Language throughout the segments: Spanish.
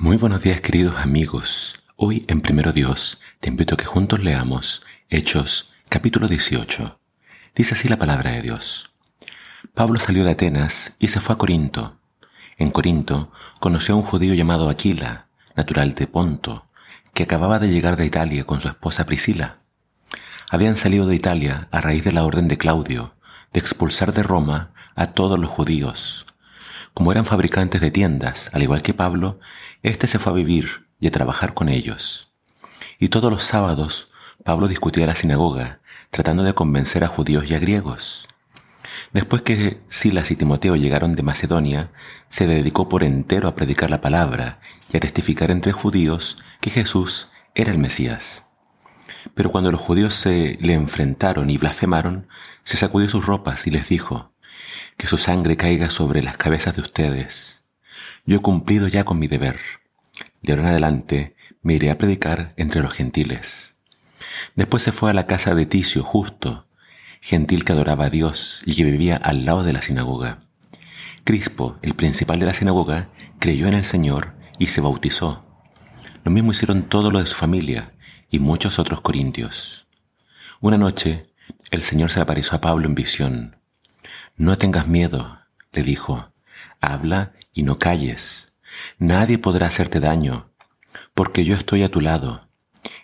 Muy buenos días queridos amigos. Hoy en Primero Dios te invito a que juntos leamos Hechos capítulo 18. Dice así la palabra de Dios. Pablo salió de Atenas y se fue a Corinto. En Corinto conoció a un judío llamado Aquila, natural de Ponto, que acababa de llegar de Italia con su esposa Priscila. Habían salido de Italia a raíz de la orden de Claudio de expulsar de Roma a todos los judíos, como eran fabricantes de tiendas, al igual que Pablo, éste se fue a vivir y a trabajar con ellos. Y todos los sábados Pablo discutía en la sinagoga, tratando de convencer a judíos y a griegos. Después que Silas y Timoteo llegaron de Macedonia, se dedicó por entero a predicar la palabra y a testificar entre judíos que Jesús era el Mesías. Pero cuando los judíos se le enfrentaron y blasfemaron, se sacudió sus ropas y les dijo, que su sangre caiga sobre las cabezas de ustedes. Yo he cumplido ya con mi deber. De ahora en adelante me iré a predicar entre los gentiles. Después se fue a la casa de Ticio justo, gentil que adoraba a Dios y que vivía al lado de la sinagoga. Crispo, el principal de la sinagoga, creyó en el Señor y se bautizó. Lo mismo hicieron todos los de su familia y muchos otros corintios. Una noche, el Señor se apareció a Pablo en visión no tengas miedo, le dijo, habla y no calles. Nadie podrá hacerte daño, porque yo estoy a tu lado.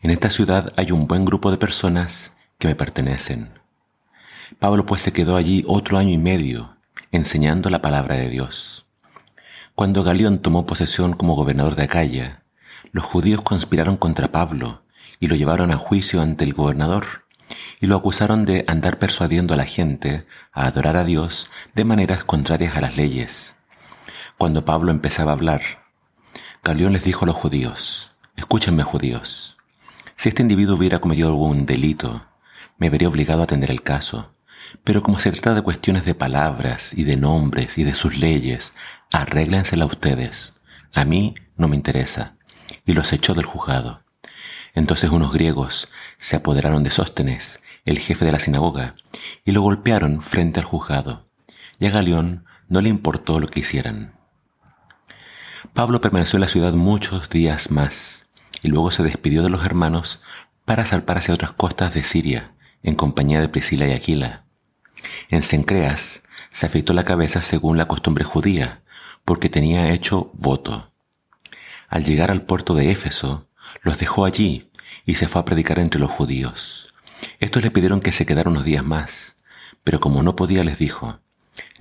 En esta ciudad hay un buen grupo de personas que me pertenecen. Pablo pues se quedó allí otro año y medio, enseñando la palabra de Dios. Cuando Galión tomó posesión como gobernador de Acaya, los judíos conspiraron contra Pablo y lo llevaron a juicio ante el gobernador y lo acusaron de andar persuadiendo a la gente a adorar a Dios de maneras contrarias a las leyes. Cuando Pablo empezaba a hablar, Galión les dijo a los judíos, escúchenme judíos, si este individuo hubiera cometido algún delito, me vería obligado a atender el caso, pero como se trata de cuestiones de palabras y de nombres y de sus leyes, arréglensela ustedes, a mí no me interesa, y los echó del juzgado. Entonces unos griegos se apoderaron de Sóstenes, el jefe de la sinagoga, y lo golpearon frente al juzgado, y a Galión no le importó lo que hicieran. Pablo permaneció en la ciudad muchos días más, y luego se despidió de los hermanos para zarpar hacia otras costas de Siria, en compañía de Priscila y Aquila. En Cencreas se afeitó la cabeza según la costumbre judía, porque tenía hecho voto. Al llegar al puerto de Éfeso, los dejó allí y se fue a predicar entre los judíos. Estos le pidieron que se quedara unos días más, pero como no podía les dijo,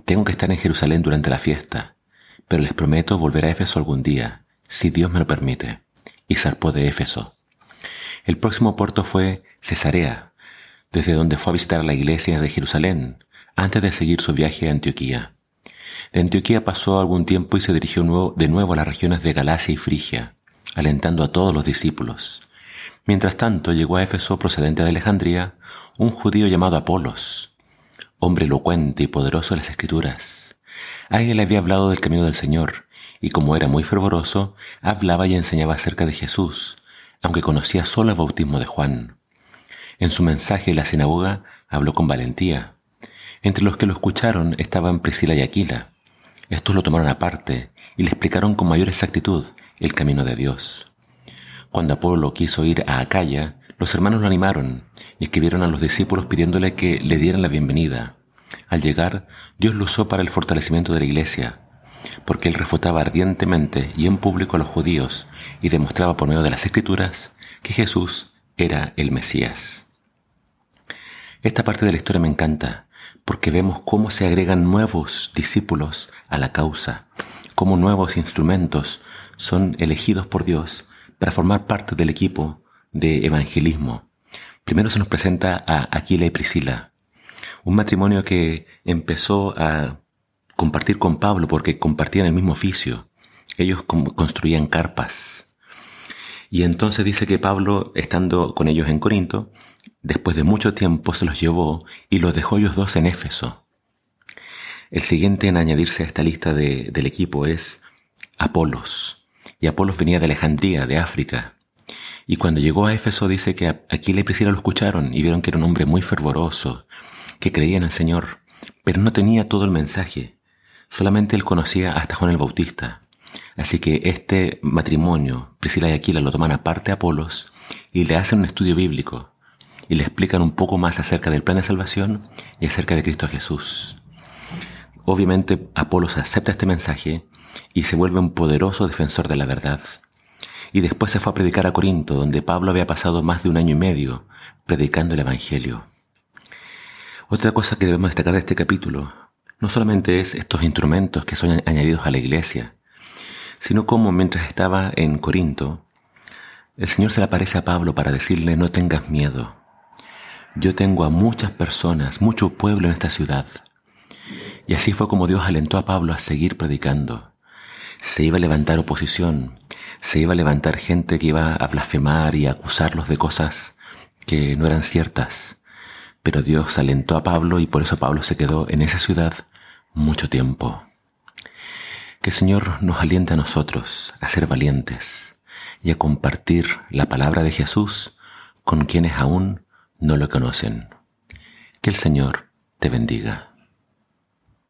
tengo que estar en Jerusalén durante la fiesta, pero les prometo volver a Éfeso algún día, si Dios me lo permite. Y zarpó de Éfeso. El próximo puerto fue Cesarea, desde donde fue a visitar la iglesia de Jerusalén, antes de seguir su viaje a Antioquía. De Antioquía pasó algún tiempo y se dirigió de nuevo a las regiones de Galacia y Frigia, alentando a todos los discípulos. Mientras tanto llegó a Éfeso procedente de Alejandría un judío llamado Apolos, hombre elocuente y poderoso en las escrituras. A él le había hablado del camino del Señor, y como era muy fervoroso, hablaba y enseñaba acerca de Jesús, aunque conocía solo el bautismo de Juan. En su mensaje en la sinagoga habló con valentía. Entre los que lo escucharon estaban Priscila y Aquila. Estos lo tomaron aparte y le explicaron con mayor exactitud el camino de Dios. Cuando Apolo quiso ir a Acaya, los hermanos lo animaron y escribieron a los discípulos pidiéndole que le dieran la bienvenida. Al llegar, Dios lo usó para el fortalecimiento de la iglesia, porque él refutaba ardientemente y en público a los judíos y demostraba por medio de las escrituras que Jesús era el Mesías. Esta parte de la historia me encanta porque vemos cómo se agregan nuevos discípulos a la causa, cómo nuevos instrumentos son elegidos por Dios para formar parte del equipo de evangelismo. Primero se nos presenta a Aquila y Priscila, un matrimonio que empezó a compartir con Pablo porque compartían el mismo oficio. Ellos construían carpas. Y entonces dice que Pablo, estando con ellos en Corinto, después de mucho tiempo se los llevó y los dejó ellos dos en Éfeso. El siguiente en añadirse a esta lista del equipo es Apolos y Apolos venía de Alejandría, de África. Y cuando llegó a Éfeso dice que Aquila y Priscila lo escucharon y vieron que era un hombre muy fervoroso, que creía en el Señor, pero no tenía todo el mensaje. Solamente él conocía hasta Juan el Bautista. Así que este matrimonio, Priscila y Aquila, lo toman aparte a Apolos y le hacen un estudio bíblico y le explican un poco más acerca del plan de salvación y acerca de Cristo Jesús. Obviamente Apolos acepta este mensaje y se vuelve un poderoso defensor de la verdad. Y después se fue a predicar a Corinto, donde Pablo había pasado más de un año y medio predicando el Evangelio. Otra cosa que debemos destacar de este capítulo no solamente es estos instrumentos que son añadidos a la iglesia, sino como mientras estaba en Corinto, el Señor se le aparece a Pablo para decirle no tengas miedo. Yo tengo a muchas personas, mucho pueblo en esta ciudad. Y así fue como Dios alentó a Pablo a seguir predicando. Se iba a levantar oposición, se iba a levantar gente que iba a blasfemar y acusarlos de cosas que no eran ciertas. Pero Dios alentó a Pablo y por eso Pablo se quedó en esa ciudad mucho tiempo. Que el Señor nos aliente a nosotros a ser valientes y a compartir la palabra de Jesús con quienes aún no lo conocen. Que el Señor te bendiga.